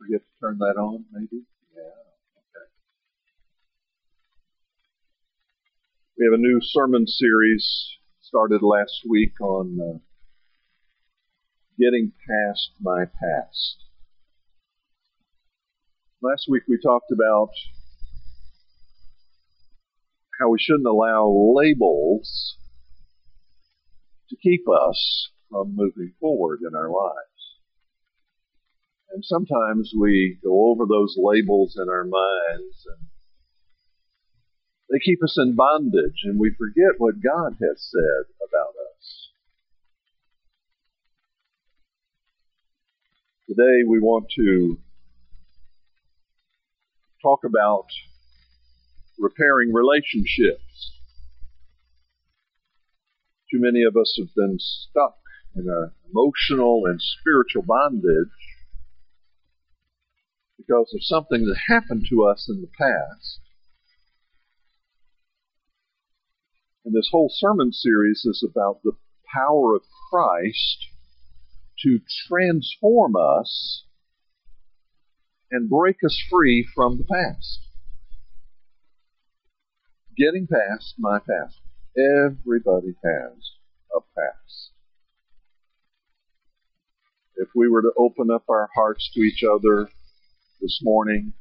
forget to turn that on, maybe? Yeah. Okay. We have a new sermon series started last week on uh, getting past my past. Last week we talked about how we shouldn't allow labels to keep us from moving forward in our lives. And sometimes we go over those labels in our minds and they keep us in bondage and we forget what God has said about us. Today we want to talk about repairing relationships. Too many of us have been stuck in an emotional and spiritual bondage because of something that happened to us in the past. And this whole sermon series is about the power of Christ to transform us and break us free from the past. Getting past my past. Everybody has a past. If we were to open up our hearts to each other this morning,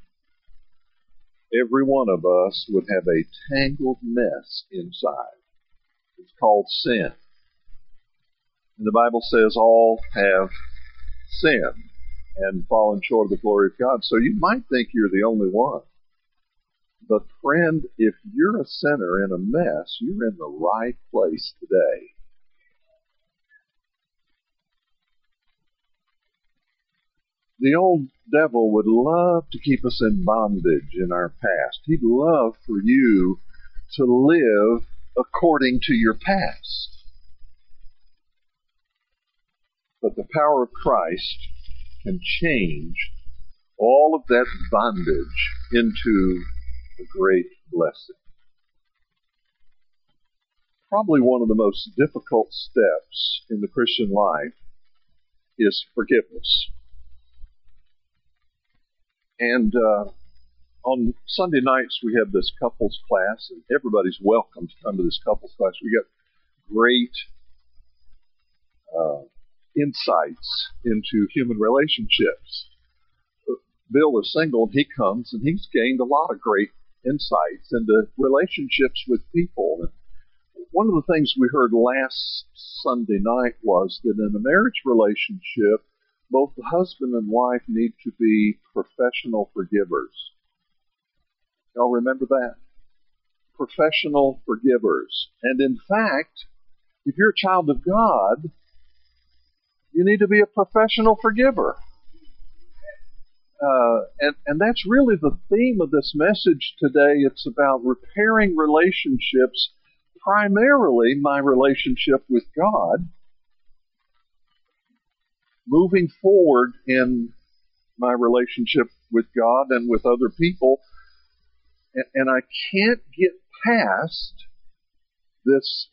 every one of us would have a tangled mess inside. It's called sin. And the Bible says all have sinned and fallen short of the glory of God. So you might think you're the only one. But friend, if you're a sinner in a mess, you're in the right place today. The old devil would love to keep us in bondage in our past. He'd love for you to live according to your past. But the power of Christ can change all of that bondage into a great blessing. Probably one of the most difficult steps in the Christian life is forgiveness. And uh, on Sunday nights we have this couples class, and everybody's welcome to come to this couples class. We got great uh, insights into human relationships. Bill is single, and he comes, and he's gained a lot of great insights into relationships with people. And one of the things we heard last Sunday night was that in a marriage relationship, both the husband and wife need to be professional forgivers. Y'all remember that? Professional forgivers. And in fact, if you're a child of God, you need to be a professional forgiver. Uh, and, and that's really the theme of this message today. It's about repairing relationships, primarily my relationship with God, moving forward in my relationship with God and with other people. And, and I can't get past this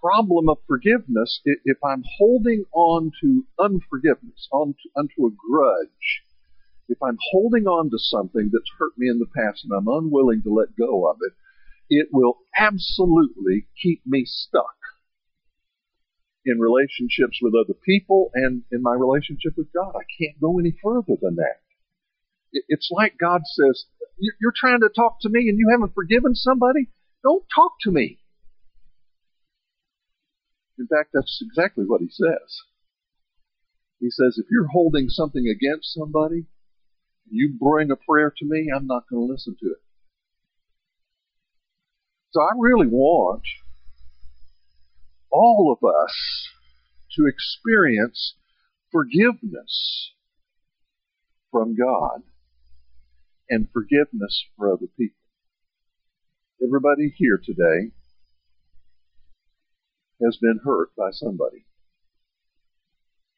problem of forgiveness if I'm holding on to unforgiveness, on to, onto a grudge. If I'm holding on to something that's hurt me in the past and I'm unwilling to let go of it, it will absolutely keep me stuck in relationships with other people and in my relationship with God. I can't go any further than that. It's like God says, You're trying to talk to me and you haven't forgiven somebody? Don't talk to me. In fact, that's exactly what he says. He says, if you're holding something against somebody, you bring a prayer to me, I'm not going to listen to it. So I really want all of us to experience forgiveness from God and forgiveness for other people. Everybody here today has been hurt by somebody.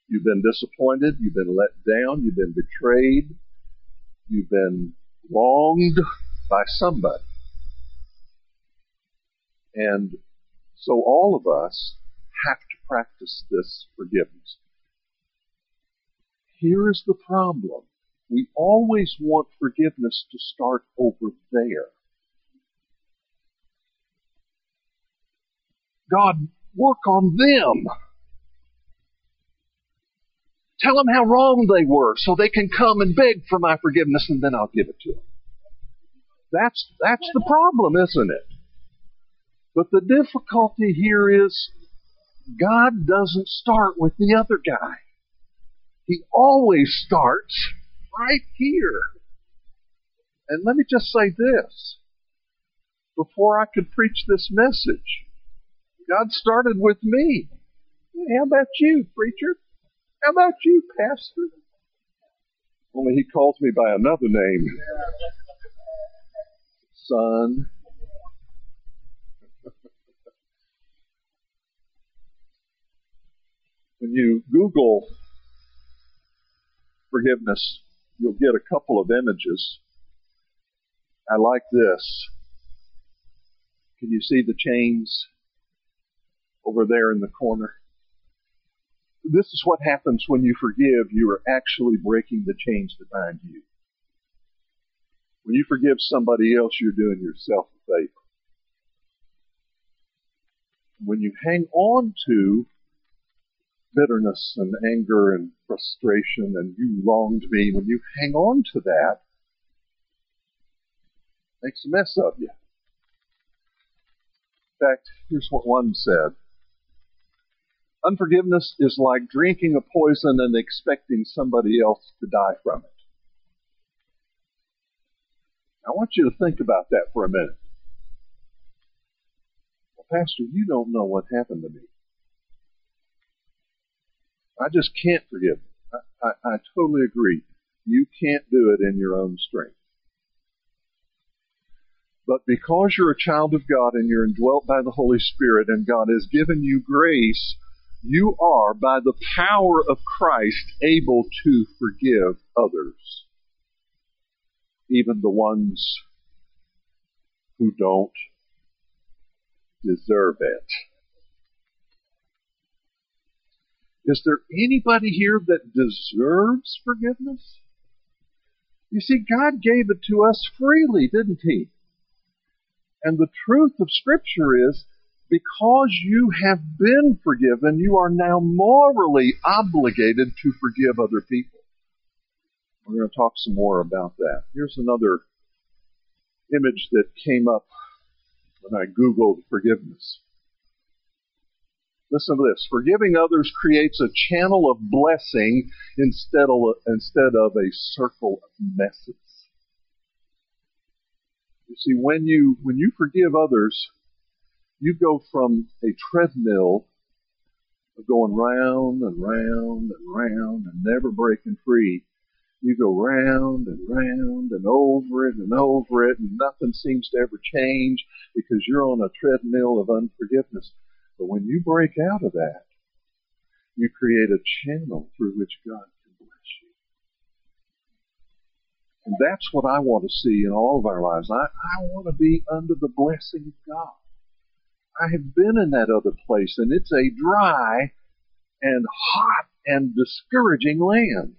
You've been disappointed, you've been let down, you've been betrayed, you've been wronged by somebody. And so all of us have to practice this forgiveness. Here is the problem we always want forgiveness to start over there. God, work on them. Tell them how wrong they were so they can come and beg for my forgiveness and then I'll give it to them. That's, that's the problem, isn't it? But the difficulty here is God doesn't start with the other guy. He always starts right here. And let me just say this. Before I could preach this message, God started with me. How about you, preacher? How about you, pastor? Only he calls me by another name. Son. When you Google forgiveness, you'll get a couple of images. I like this. Can you see the chains over there in the corner? This is what happens when you forgive. You are actually breaking the chains that bind you. When you forgive somebody else, you're doing yourself a favor. When you hang on to bitterness and anger and frustration and you wronged me, when you hang on to that, makes a mess of you. In fact, here's what one said. Unforgiveness is like drinking a poison and expecting somebody else to die from it. I want you to think about that for a minute. Well, Pastor, you don't know what happened to me. I just can't forgive. I, I, I totally agree. You can't do it in your own strength. But because you're a child of God and you're indwelt by the Holy Spirit and God has given you grace, you are, by the power of Christ, able to forgive others. Even the ones who don't deserve it. Is there anybody here that deserves forgiveness? You see, God gave it to us freely, didn't He? And the truth of Scripture is, because you have been forgiven, you are now morally obligated to forgive other people. We're going to talk some more about that. Here's another image that came up when I Googled forgiveness. Listen to this. Forgiving others creates a channel of blessing instead of, instead of a circle of messes. You see, when you, when you forgive others, you go from a treadmill of going round and round and round and never breaking free. You go round and round and over it and over it and nothing seems to ever change because you're on a treadmill of unforgiveness. But when you break out of that, you create a channel through which God can bless you. And that's what I want to see in all of our lives. I, I want to be under the blessing of God. I have been in that other place and it's a dry and hot and discouraging land.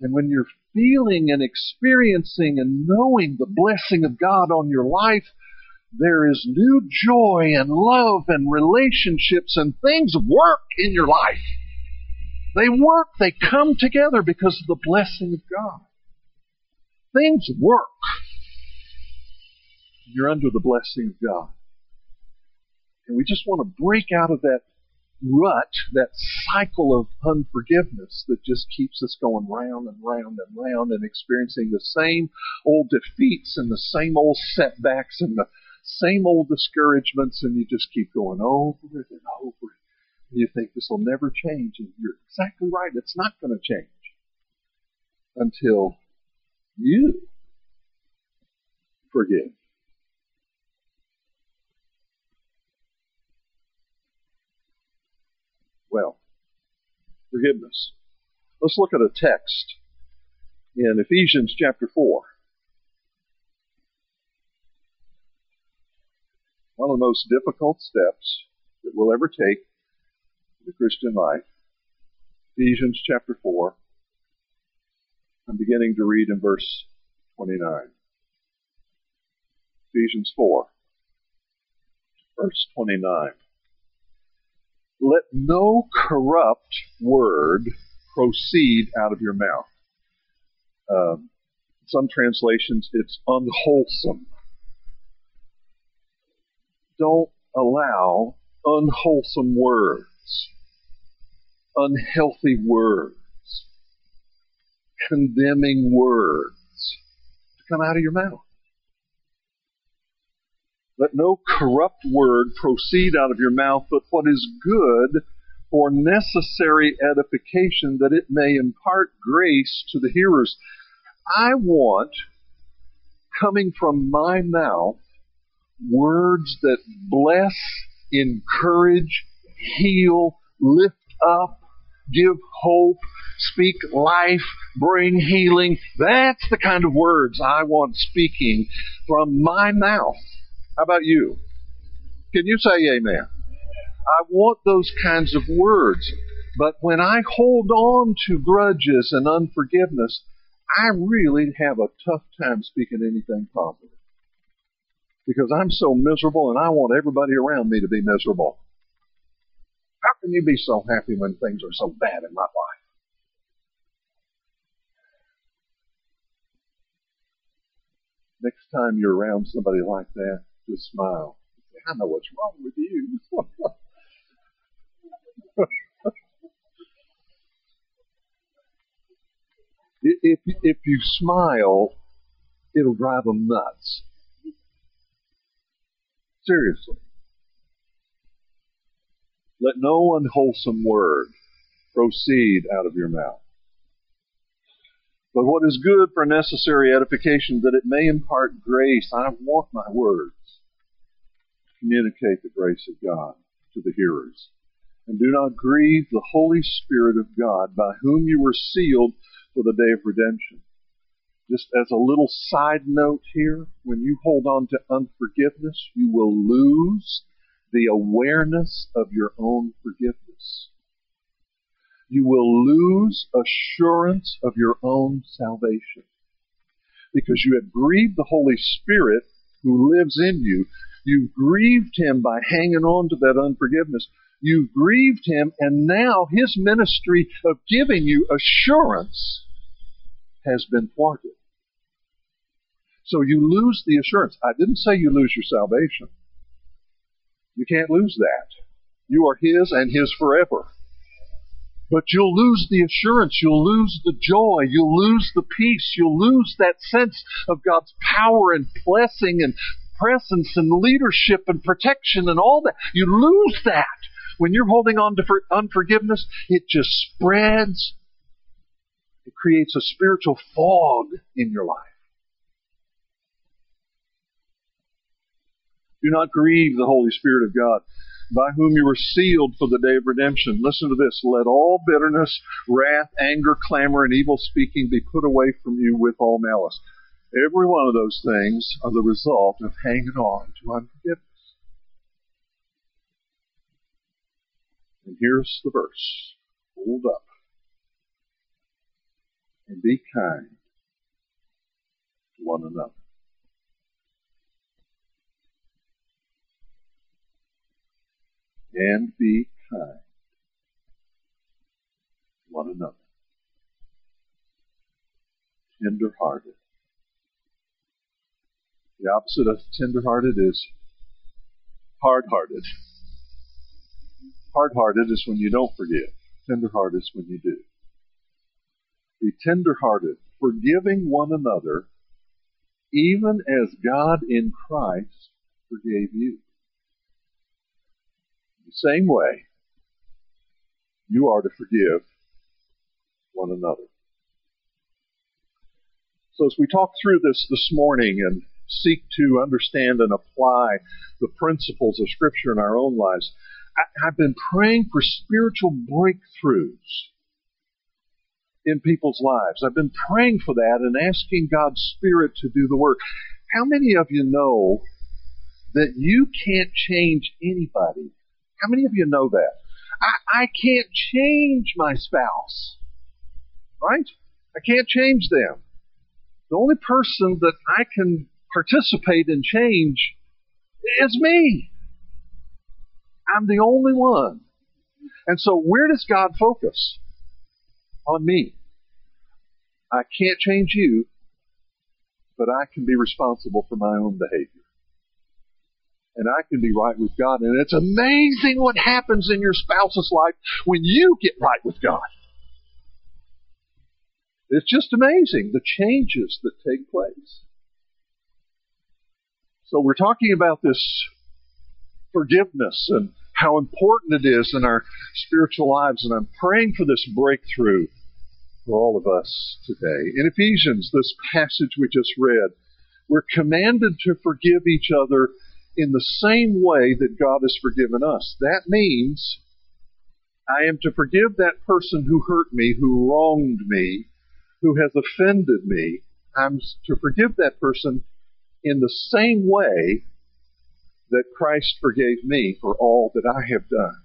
And when you're feeling and experiencing and knowing the blessing of God on your life, there is new joy and love and relationships and things work in your life. They work, they come together because of the blessing of God. Things work. You're under the blessing of God. And we just want to break out of that rut, that cycle of unforgiveness that just keeps us going round and round and round and experiencing the same old defeats and the same old setbacks and the same old discouragements and you just keep going over it and over it. And you think this will never change and you're exactly right. It's not going to change until you forgive. Well, forgiveness. Let's look at a text in Ephesians chapter 4. One of the most difficult steps that we'll ever take in the Christian life. Ephesians chapter 4. I'm beginning to read in verse 29. Ephesians 4, verse 29. Let no corrupt word proceed out of your mouth. Um, some translations, it's unwholesome. Don't allow unwholesome words, unhealthy words, condemning words to come out of your mouth. Let no corrupt word proceed out of your mouth, but what is good for necessary edification, that it may impart grace to the hearers. I want, coming from my mouth, words that bless, encourage, heal, lift up, give hope, speak life, bring healing. That's the kind of words I want speaking from my mouth. How about you? Can you say amen? I want those kinds of words. But when I hold on to grudges and unforgiveness, I really have a tough time speaking anything positive. Because I'm so miserable and I want everybody around me to be miserable. How can you be so happy when things are so bad in my life? Next time you're around somebody like that, just smile. I know what's wrong with you. if, if you smile, it'll drive them nuts. Seriously. Let no unwholesome word proceed out of your mouth. But what is good for necessary edification, that it may impart grace. I want my words to communicate the grace of God to the hearers. And do not grieve the Holy Spirit of God, by whom you were sealed for the day of redemption. Just as a little side note here, when you hold on to unforgiveness, you will lose the awareness of your own forgiveness. You will lose assurance of your own salvation. Because you have grieved the Holy Spirit who lives in you. You've grieved Him by hanging on to that unforgiveness. You've grieved Him, and now His ministry of giving you assurance has been thwarted. So you lose the assurance. I didn't say you lose your salvation. You can't lose that. You are His and His forever. But you'll lose the assurance, you'll lose the joy, you'll lose the peace, you'll lose that sense of God's power and blessing and presence and leadership and protection and all that. You lose that when you're holding on to unforgiveness. It just spreads. It creates a spiritual fog in your life. Do not grieve the Holy Spirit of God, by whom you were sealed for the day of redemption. Listen to this. Let all bitterness, wrath, anger, clamor, and evil speaking be put away from you with all malice. Every one of those things are the result of hanging on to unforgiveness. And here's the verse. Hold up. And be kind to one another. And be kind one another. Tender-hearted. The opposite of tender-hearted is hard-hearted. Hard-hearted is when you don't forgive. Tender-hearted is when you do. Be tender-hearted, forgiving one another, even as God in Christ forgave you the same way, you are to forgive one another. So as we talk through this this morning and seek to understand and apply the principles of Scripture in our own lives, I, have been praying for spiritual breakthroughs in people's lives. I've been praying for that and asking God's Spirit to do the work. How many of you know that you can't change anybody how many of you know that? I, I can't change my spouse. Right? I can't change them. The only person that I can participate in change is me. I'm the only one. And so where does God focus? On me. I can't change you, but I can be responsible for my own behavior. And I can be right with God. And it's amazing what happens in your spouse's life when you get right with God. It's just amazing the changes that take place. So we're talking about this forgiveness and how important it is in our spiritual lives, and I'm praying for this breakthrough for all of us today. In Ephesians, this passage we just read, we're commanded to forgive each other in the same way that God has forgiven us. That means I am to forgive that person who hurt me, who wronged me, who has offended me. I'm to forgive that person in the same way that Christ forgave me for all that I have done.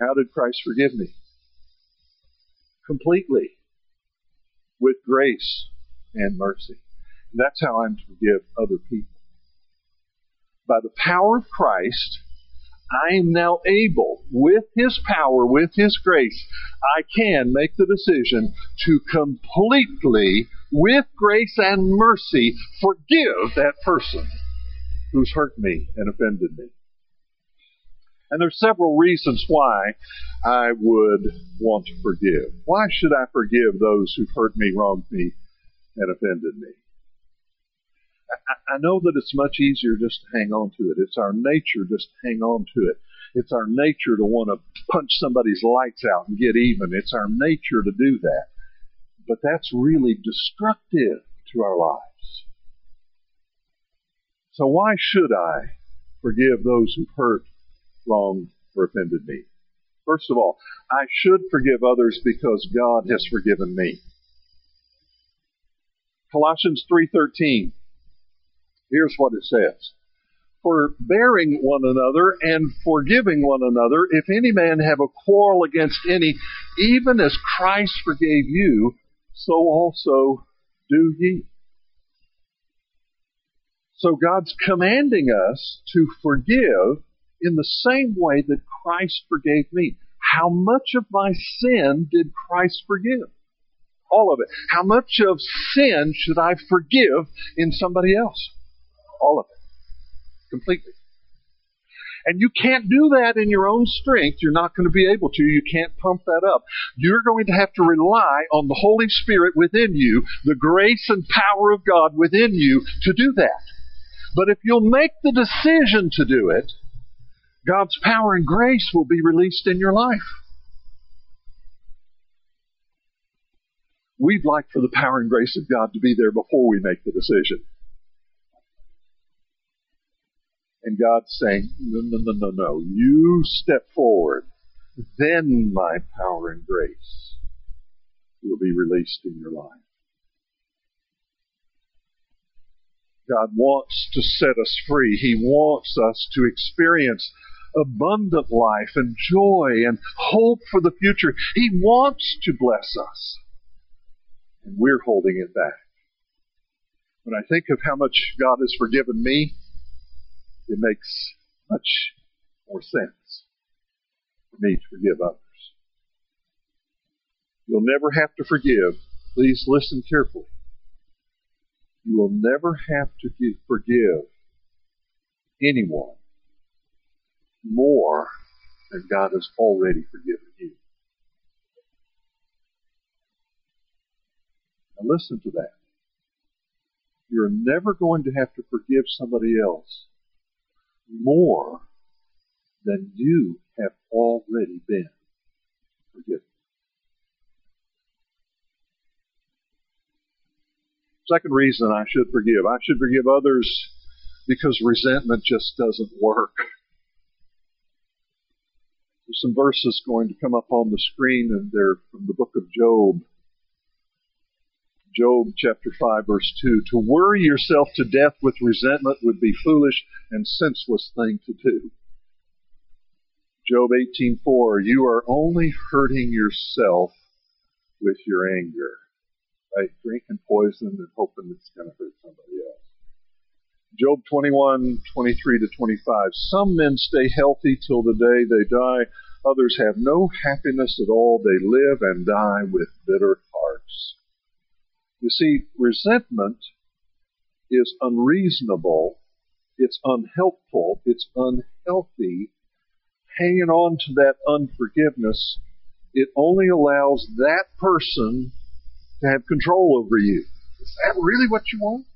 How did Christ forgive me? Completely. With grace and mercy. That's how I'm to forgive other people. By the power of Christ, I am now able, with His power, with His grace, I can make the decision to completely, with grace and mercy, forgive that person who's hurt me and offended me. And there's several reasons why I would want to forgive. Why should I forgive those who've hurt me, wronged me, and offended me? I, know that it's much easier just to hang on to it. It's our nature just to hang on to it. It's our nature to want to punch somebody's lights out and get even. It's our nature to do that. But that's really destructive to our lives. So why should I forgive those who've hurt, wronged, or offended me? First of all, I should forgive others because God has forgiven me. Colossians 3:13. Here's what it says. For bearing one another and forgiving one another, if any man have a quarrel against any, even as Christ forgave you, so also do ye. So God's commanding us to forgive in the same way that Christ forgave me. How much of my sin did Christ forgive? All of it. How much of sin should I forgive in somebody else? All of it. Completely. And you can't do that in your own strength. You're not going to be able to. You can't pump that up. You're going to have to rely on the Holy Spirit within you, the grace and power of God within you to do that. But if you'll make the decision to do it, God's power and grace will be released in your life. We'd like for the power and grace of God to be there before we make the decision. And God's saying, no, no, no, no, no. You step forward. Then my power and grace will be released in your life. God wants to set us free. He wants us to experience abundant life and joy and hope for the future. He wants to bless us. And we're holding it back. When I think of how much God has forgiven me, it makes much more sense for me to forgive others. You'll never have to forgive. Please listen carefully you will never have to forgive anyone more than God has already forgiven you. Now listen to that. You're never going to have to forgive somebody else more than you have already been forgiven. Second reason I should forgive. I should forgive others because resentment just doesn't work. There's some verses going to come up on the screen and they're from the book of Job. Job chapter 5 verse 2. To worry yourself to death with resentment would be foolish and senseless thing to do. Job 18:4 You are only hurting yourself with your anger. Right? Drinking poison and hoping it's going to hurt somebody else. Job 21, 23 to 25. Some men stay healthy till the day they die. Others have no happiness at all. They live and die with bitter hearts. You see, resentment is unreasonable. It's unhelpful. It's unhealthy. Hanging on to that unforgiveness, it only allows that person to have control over you. Is that really what you want?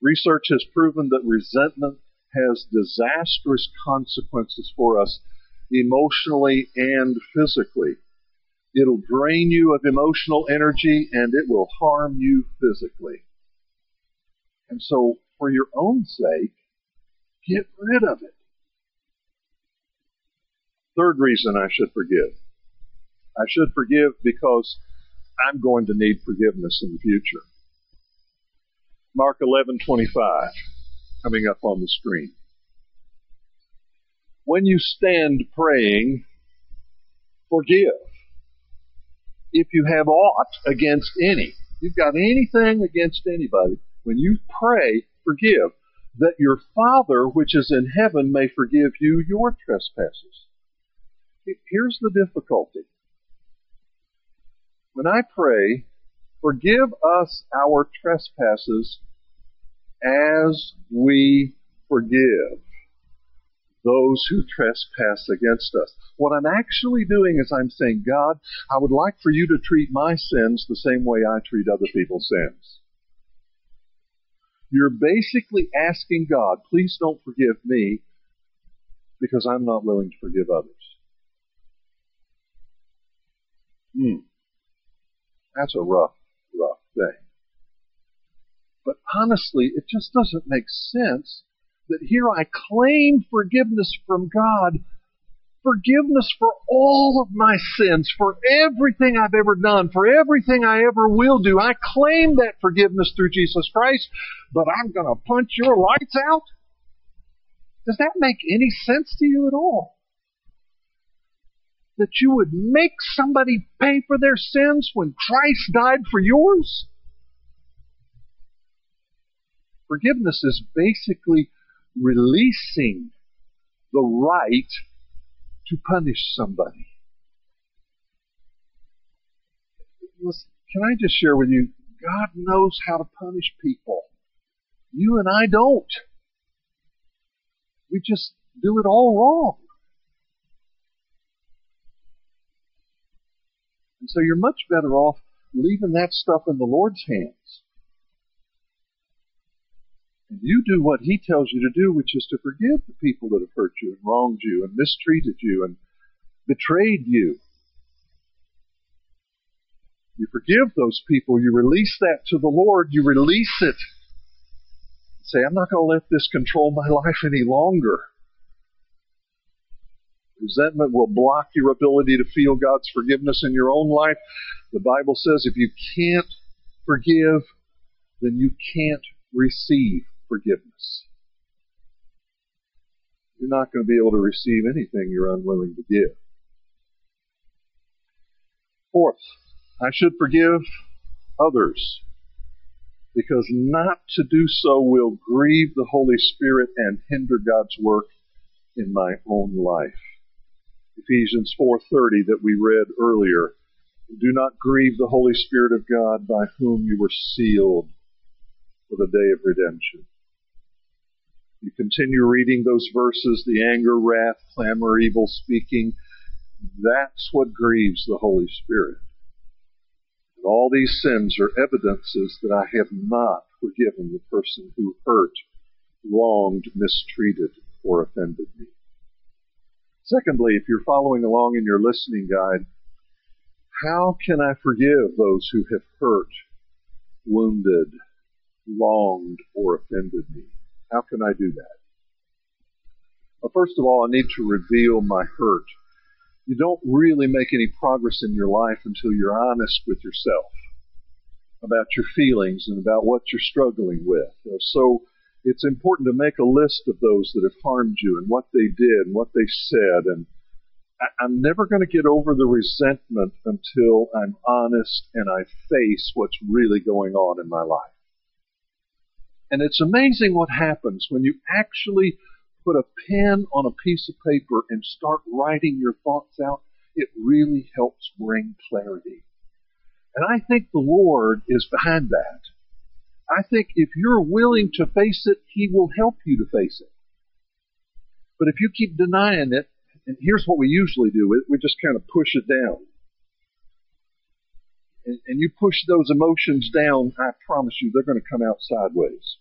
Research has proven that resentment has disastrous consequences for us emotionally and physically. It'll drain you of emotional energy and it will harm you physically. And so, for your own sake, get rid of it. Third reason I should forgive. I should forgive because I'm going to need forgiveness in the future. Mark 11:25 coming up on the screen. When you stand praying, forgive. If you have aught against any, you've got anything against anybody, when you pray, forgive, that your Father which is in heaven may forgive you your trespasses. Here's the difficulty. When I pray, forgive us our trespasses as we forgive those who trespass against us. What I'm actually doing is I'm saying, God, I would like for you to treat my sins the same way I treat other people's sins. You're basically asking God, please don't forgive me because I'm not willing to forgive others. Hmm. That's a rough, rough thing. But honestly, it just doesn't make sense that here I claim forgiveness from God, forgiveness for all of my sins, for everything I've ever done, for everything I ever will do. I claim that forgiveness through Jesus Christ, but I'm going to punch your lights out? Does that make any sense to you at all? That you would make somebody pay for their sins when Christ died for yours? Forgiveness is basically releasing the right to punish somebody. Listen, can I just share with you? God knows how to punish people. You and I don't. We just do it all wrong. And so you're much better off leaving that stuff in the Lord's hands. And you do what he tells you to do, which is to forgive the people that have hurt you and wronged you and mistreated you and betrayed you. You forgive those people. You release that to the Lord. You release it. Say, I'm not going to let this control my life any longer. Resentment will block your ability to feel God's forgiveness in your own life. The Bible says if you can't forgive, then you can't receive forgiveness. You're not going to be able to receive anything you're unwilling to give. Fourth, I should forgive others because not to do so will grieve the Holy Spirit and hinder God's work in my own life. Ephesians 4:30 that we read earlier. Do not grieve the Holy Spirit of God by whom you were sealed for the day of redemption. You continue reading those verses, the anger, wrath, clamor, evil speaking. That's what grieves the Holy Spirit. And all these sins are evidences that I have not forgiven the person who hurt, wronged, mistreated, or offended me. Secondly, if you're following along in your listening guide, how can I forgive those who have hurt, wounded, wronged, or offended me? How can I do that? Well, first of all, I need to reveal my hurt. You don't really make any progress in your life until you're honest with yourself about your feelings and about what you're struggling with. So it's important to make a list of those that have harmed you and what they did and what they said and I'm never going to get over the resentment until I'm honest and I face what's really going on in my life. And it's amazing what happens when you actually put a pen on a piece of paper and start writing your thoughts out. It really helps bring clarity. And I think the Lord is behind that. I think if you're willing to face it, He will help you to face it. But if you keep denying it, and here's what we usually do, we just kind of push it down. And, and you push those emotions down, I promise you, they're going to come out sideways.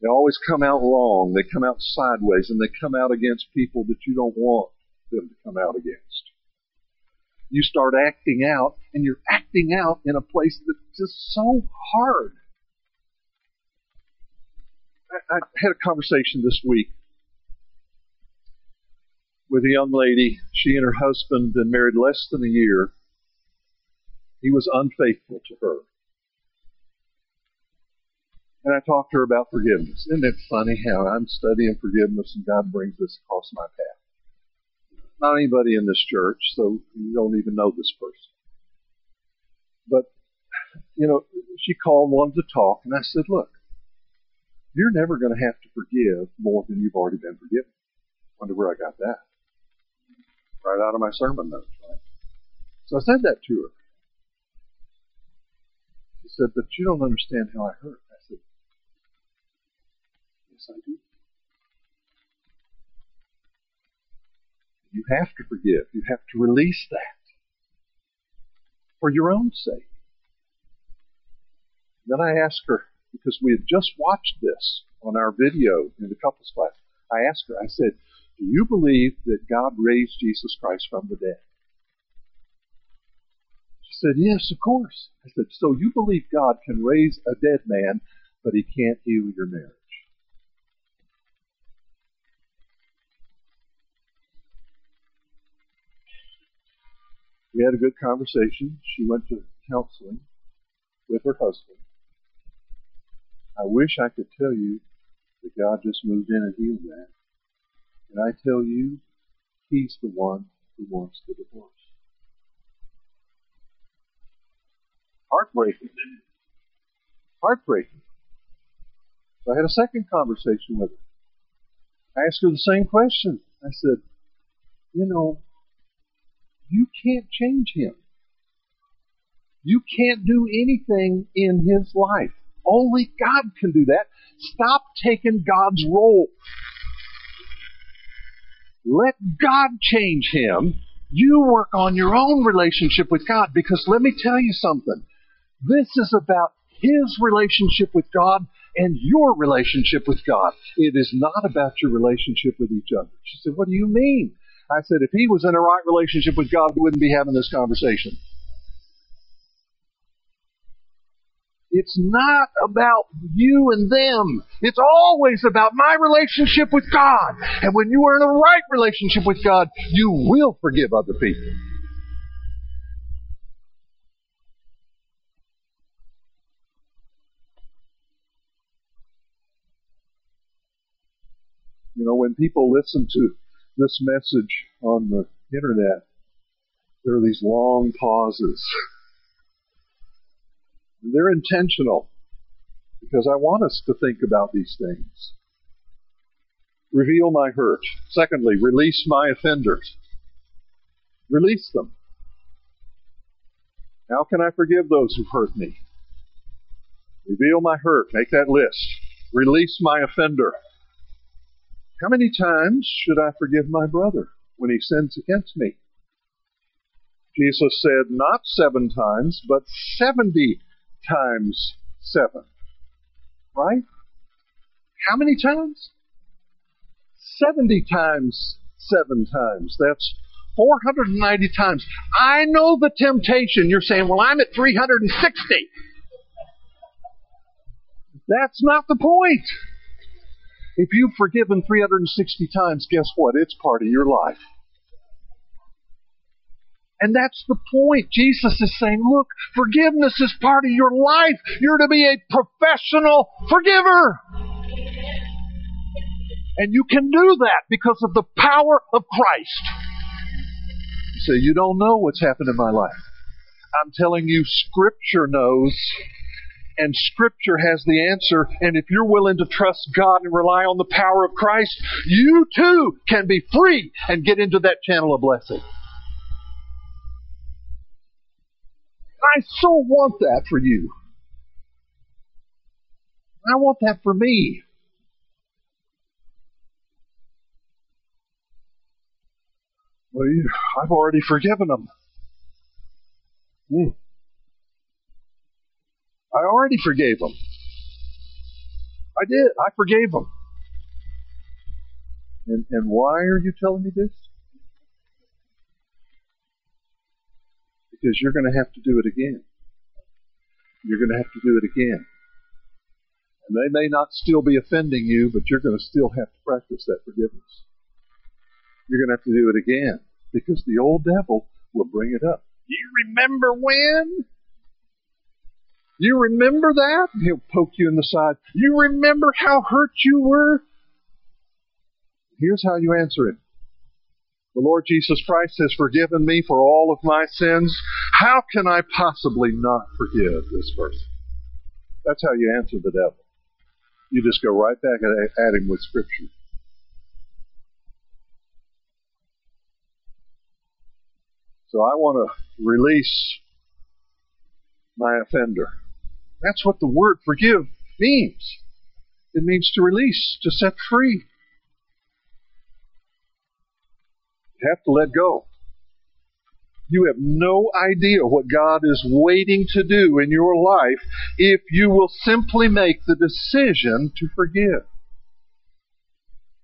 They always come out wrong. They come out sideways and they come out against people that you don't want them to come out against. You start acting out and you're acting out in a place that's just so hard. I, I had a conversation this week with a young lady. She and her husband been married less than a year. He was unfaithful to her. And I talked to her about forgiveness. Isn't it funny how I'm studying forgiveness and God brings this across my path? Not anybody in this church, so you don't even know this person. But, you know, she called, wanted to talk, and I said, look, you're never going to have to forgive more than you've already been forgiven. Wonder where I got that. Right out of my sermon notes, right? So I said that to her. She said, but you don't understand how I hurt. I said, Yes, I do. You have to forgive. You have to release that for your own sake. Then I asked her, because we had just watched this on our video in the couples class, I asked her, I said, Do you believe that God raised Jesus Christ from the dead? Said, Yes, of course. I said, So you believe God can raise a dead man, but he can't heal your marriage? We had a good conversation. She went to counseling with her husband. I wish I could tell you that God just moved in and healed that. And I tell you, He's the one who wants the divorce. Heartbreaking. Heartbreaking. So I had a second conversation with her. I asked her the same question. I said, you know, you can't change him. You can't do anything in his life. Only God can do that. Stop taking God's role. Let God change him. You work on your own relationship with God because let me tell you something. This is about his relationship with God and your relationship with God. It is not about your relationship with each other. She said, What do you mean? I said, if he was in a right relationship with God, we wouldn't be having this conversation. It's not about you and them. It's always about my relationship with God. And when you are in a right relationship with God, you will forgive other people. You know, when people listen to this message on the internet, there are these long pauses. They're intentional because I want us to think about these things. Reveal my hurt. Secondly, release my offenders. Release them. How can I forgive those who hurt me? Reveal my hurt. Make that list. Release my offender. How many times should I forgive my brother when he sins against me? Jesus said, not seven times, but 70 times seven. Right? How many times? 70 times seven times. That's 490 times. I know the temptation. You're saying, well, I'm at 360. That's not the point. If you've forgiven 360 times, guess what? It's part of your life. And that's the point. Jesus is saying, look, forgiveness is part of your life. You're to be a professional forgiver. And you can do that because of the power of Christ. You say, you don't know what's happened in my life. I'm telling you, Scripture knows, and Scripture has the answer. And if you're willing to trust God and rely on the power of Christ, you too can be free and get into that channel of blessing. I so want that for you. I want that for me. Well, I've already forgiven them. Hmm. I already forgave them. I did. I forgave them. And, and why are you telling me this? Because you're going to have to do it again. You're going to have to do it again. And they may not still be offending you, but you're going to still have to practice that forgiveness. You're going to have to do it again because the old devil will bring it up. You remember when? You remember that? He'll poke you in the side. You remember how hurt you were? Here's how you answer it. The Lord Jesus Christ has forgiven me for all of my sins. How can I possibly not forgive this person? That's how you answer the devil. You just go right back at him with Scripture. So I want to release my offender. That's what the word forgive means. It means to release, to set free. You have to let go. You have no idea what God is waiting to do in your life if you will simply make the decision to forgive.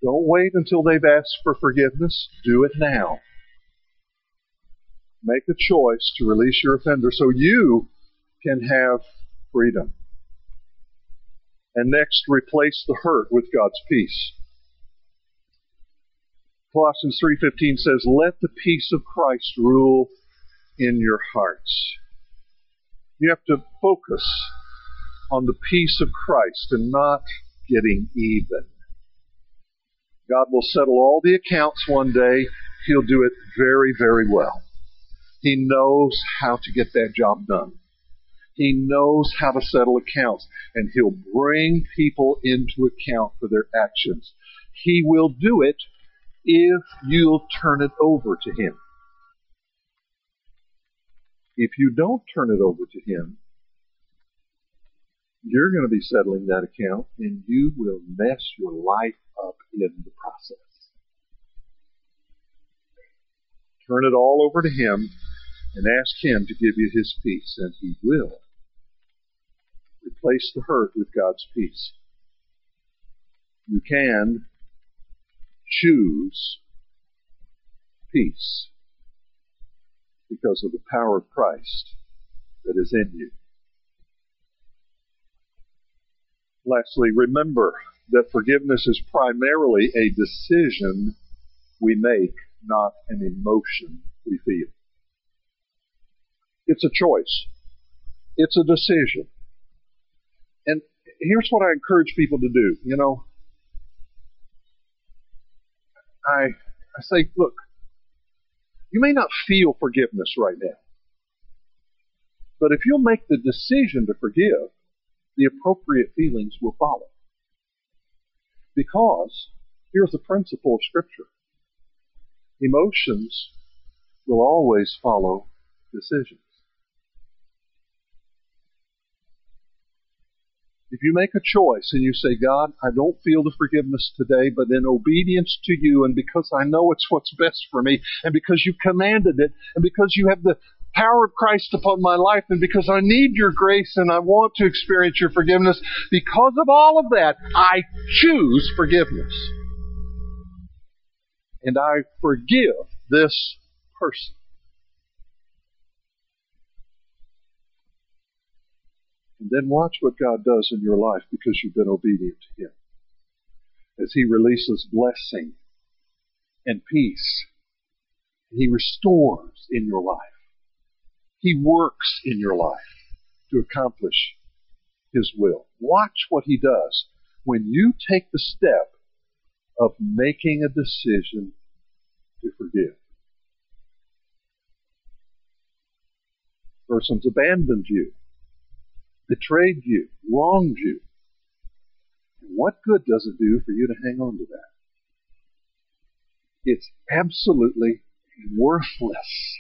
Don't wait until they've asked for forgiveness. Do it now. Make a choice to release your offender so you can have freedom. And next, replace the hurt with God's peace. Colossians 3:15 says, "Let the peace of Christ rule in your hearts." You have to focus on the peace of Christ and not getting even. God will settle all the accounts one day. He'll do it very, very well. He knows how to get that job done. He knows how to settle accounts, and He'll bring people into account for their actions. He will do it if you'll turn it over to Him. If you don't turn it over to Him, you're going to be settling that account and you will mess your life up in the process. Turn it all over to Him and ask Him to give you His peace, and He will. Replace the hurt with God's peace. You can choose peace because of the power of Christ that is in you. Lastly, remember that forgiveness is primarily a decision we make, not an emotion we feel. It's a choice. It's a decision. And here's what I encourage people to do. You know, I, I say, look, you may not feel forgiveness right now. But if you'll make the decision to forgive, the appropriate feelings will follow. Because here's the principle of Scripture emotions will always follow decisions. If you make a choice and you say, God, I don't feel the forgiveness today, but in obedience to you and because I know it's what's best for me and because you commanded it and because you have the power of Christ upon my life and because I need your grace and I want to experience your forgiveness, because of all of that, I choose forgiveness. And I forgive this person. And then watch what God does in your life because you've been obedient to Him. As He releases blessing and peace. He restores in your life. He works in your life to accomplish His will. Watch what He does when you take the step of making a decision to forgive. person's abandoned you, betrayed you, wronged you. What good does it do for you to hang on to that? It's absolutely worthless.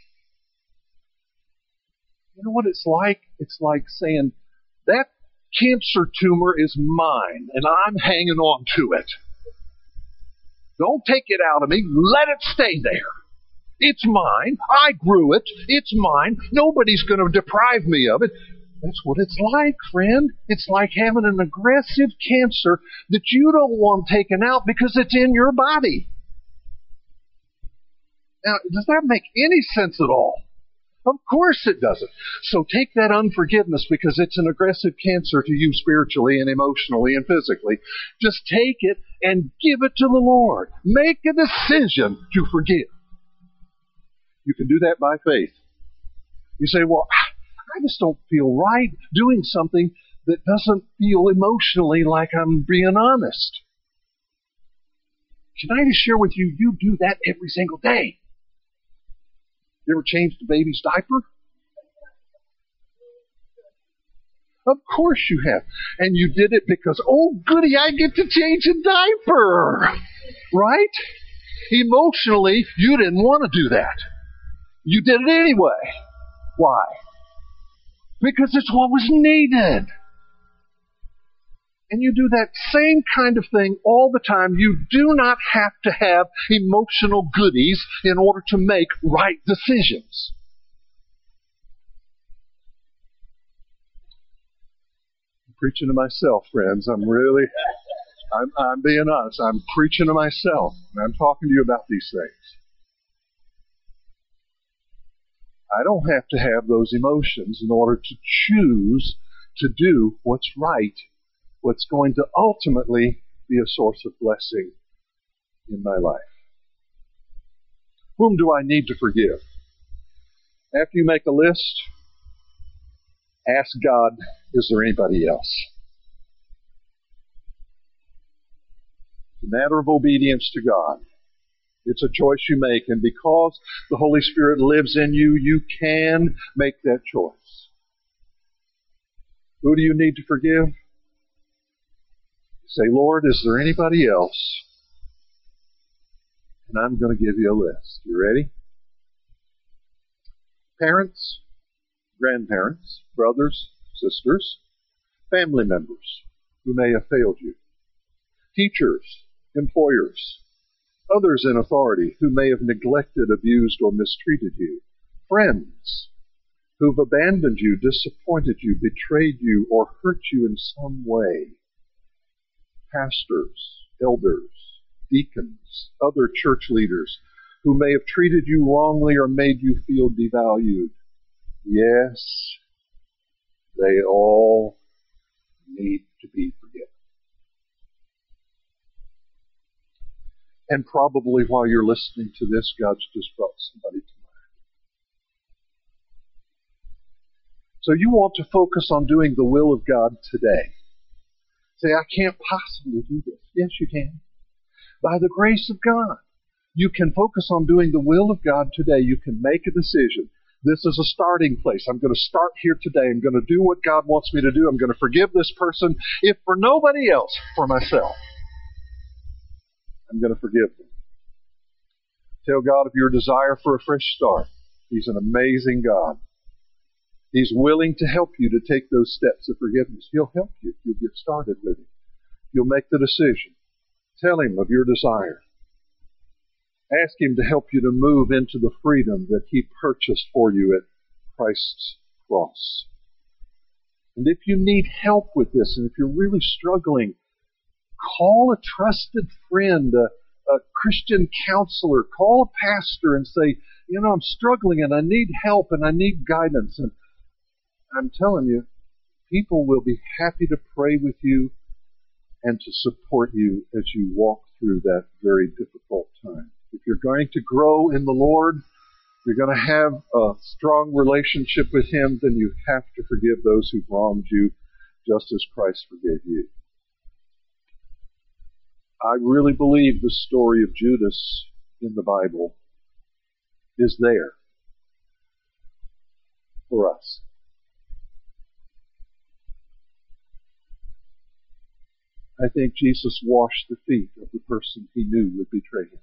You know what it's like? It's like saying, that cancer tumor is mine and I'm hanging on to it. Don't take it out of me. Let it stay there. It's mine. I grew it. It's mine. Nobody's going to deprive me of it. That's what it's like, friend. It's like having an aggressive cancer that you don't want taken out because it's in your body. Now, does that make any sense at all? Of course it doesn't. So take that unforgiveness because it's an aggressive cancer to you spiritually and emotionally and physically. Just take it and give it to the Lord. Make a decision to forgive. You can do that by faith. You say, well, I just don't feel right doing something that doesn't feel emotionally like I'm being honest. Can I just share with you, you do that every single day. You ever changed a baby's diaper? Of course you have. And you did it because, oh goody, I get to change a diaper. Right? Emotionally, you didn't want to do that. You did it anyway. Why? Because it's what was needed. And you do that same kind of thing all the time. You do not have to have emotional goodies in order to make right decisions. I'm preaching to myself, friends. I'm really, I'm, I'm being honest. I'm preaching to myself. And I'm talking to you about these things. I don't have to have those emotions in order to choose to do what's right, what's going to ultimately be a source of blessing in my life. Whom do I need to forgive? After you make a list, ask God, is there anybody else? A matter of obedience to God. It's a choice you make, and because the Holy Spirit lives in you, you can make that choice. Who do you need to forgive? Say, Lord, is there anybody else? And I'm going to give you a list. You ready? Parents, grandparents, brothers, sisters, family members who may have failed you, teachers, employers, others in authority who may have neglected, abused, or mistreated you, friends who've abandoned you, disappointed you, betrayed you, or hurt you in some way, pastors, elders, deacons, other church leaders who may have treated you wrongly or made you feel devalued. Yes, they all need to be forgiven. And probably while you're listening to this, God's just brought somebody to mind. So you want to focus on doing the will of God today. Say, I can't possibly do this. Yes, you can. By the grace of God, you can focus on doing the will of God today. You can make a decision. This is a starting place. I'm going to start here today. I'm going to do what God wants me to do. I'm going to forgive this person, if for nobody else, for myself. I'm going to forgive them. Tell God of your desire for a fresh start. He's an amazing God. He's willing to help you to take those steps of forgiveness. He'll help you. You'll get started with Him. You'll make the decision. Tell Him of your desire. Ask Him to help you to move into the freedom that He purchased for you at Christ's cross. And if you need help with this, and if you're really struggling call a trusted friend, a, a Christian counselor, call a pastor and say, you know, I'm struggling and I need help and I need guidance. And I'm telling you, people will be happy to pray with you and to support you as you walk through that very difficult time. If you're going to grow in the Lord, you're going to have a strong relationship with Him, then you have to forgive those who've wronged you just as Christ forgave you. I really believe the story of Judas in the Bible is there for us. I think Jesus washed the feet of the person he knew would betray him.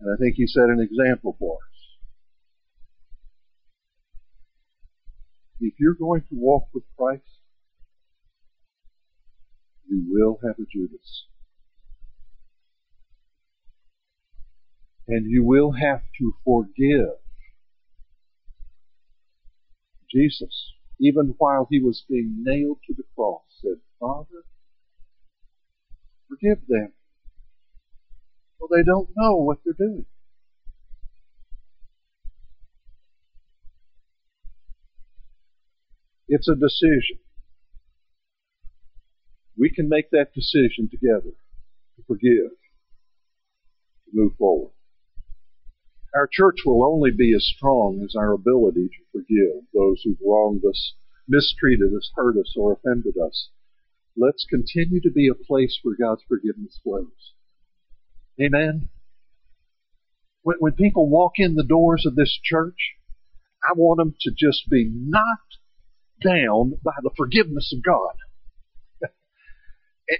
And I think he set an example for us. If you're going to walk with Christ, you will have a Judas. And you will have to forgive. Jesus, even while he was being nailed to the cross, said, Father, forgive them. For they don't know what they're doing. It's a decision. We can make that decision together to forgive, to move forward. Our church will only be as strong as our ability to forgive those who've wronged us, mistreated us, hurt us, or offended us. Let's continue to be a place where God's forgiveness flows. Amen. When, when people walk in the doors of this church, I want them to just be knocked down by the forgiveness of God.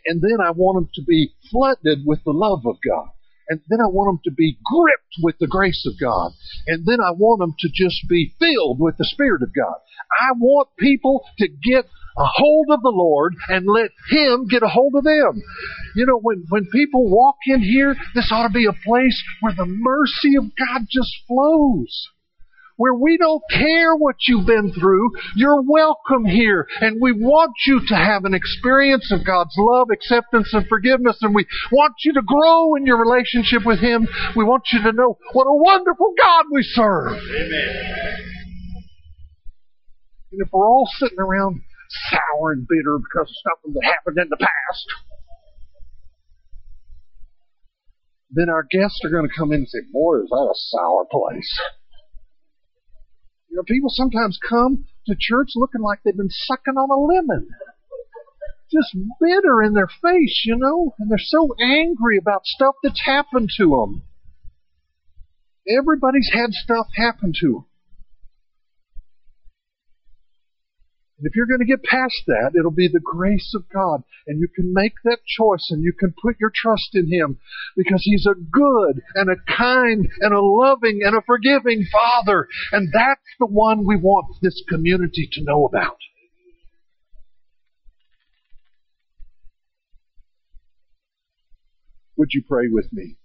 And then I want them to be flooded with the love of God. And then I want them to be gripped with the grace of God. And then I want them to just be filled with the Spirit of God. I want people to get a hold of the Lord and let Him get a hold of them. You know, when, when people walk in here, this ought to be a place where the mercy of God just flows where we don't care what you've been through. You're welcome here. And we want you to have an experience of God's love, acceptance, and forgiveness. And we want you to grow in your relationship with Him. We want you to know what a wonderful God we serve. Amen. And if we're all sitting around sour and bitter because of something that happened in the past, then our guests are going to come in and say, Boy, is that a sour place. You know, people sometimes come to church looking like they've been sucking on a lemon. Just bitter in their face, you know, and they're so angry about stuff that's happened to them. Everybody's had stuff happen to them. And if you're going to get past that, it'll be the grace of God. And you can make that choice and you can put your trust in Him because He's a good and a kind and a loving and a forgiving Father. And that's the one we want this community to know about. Would you pray with me?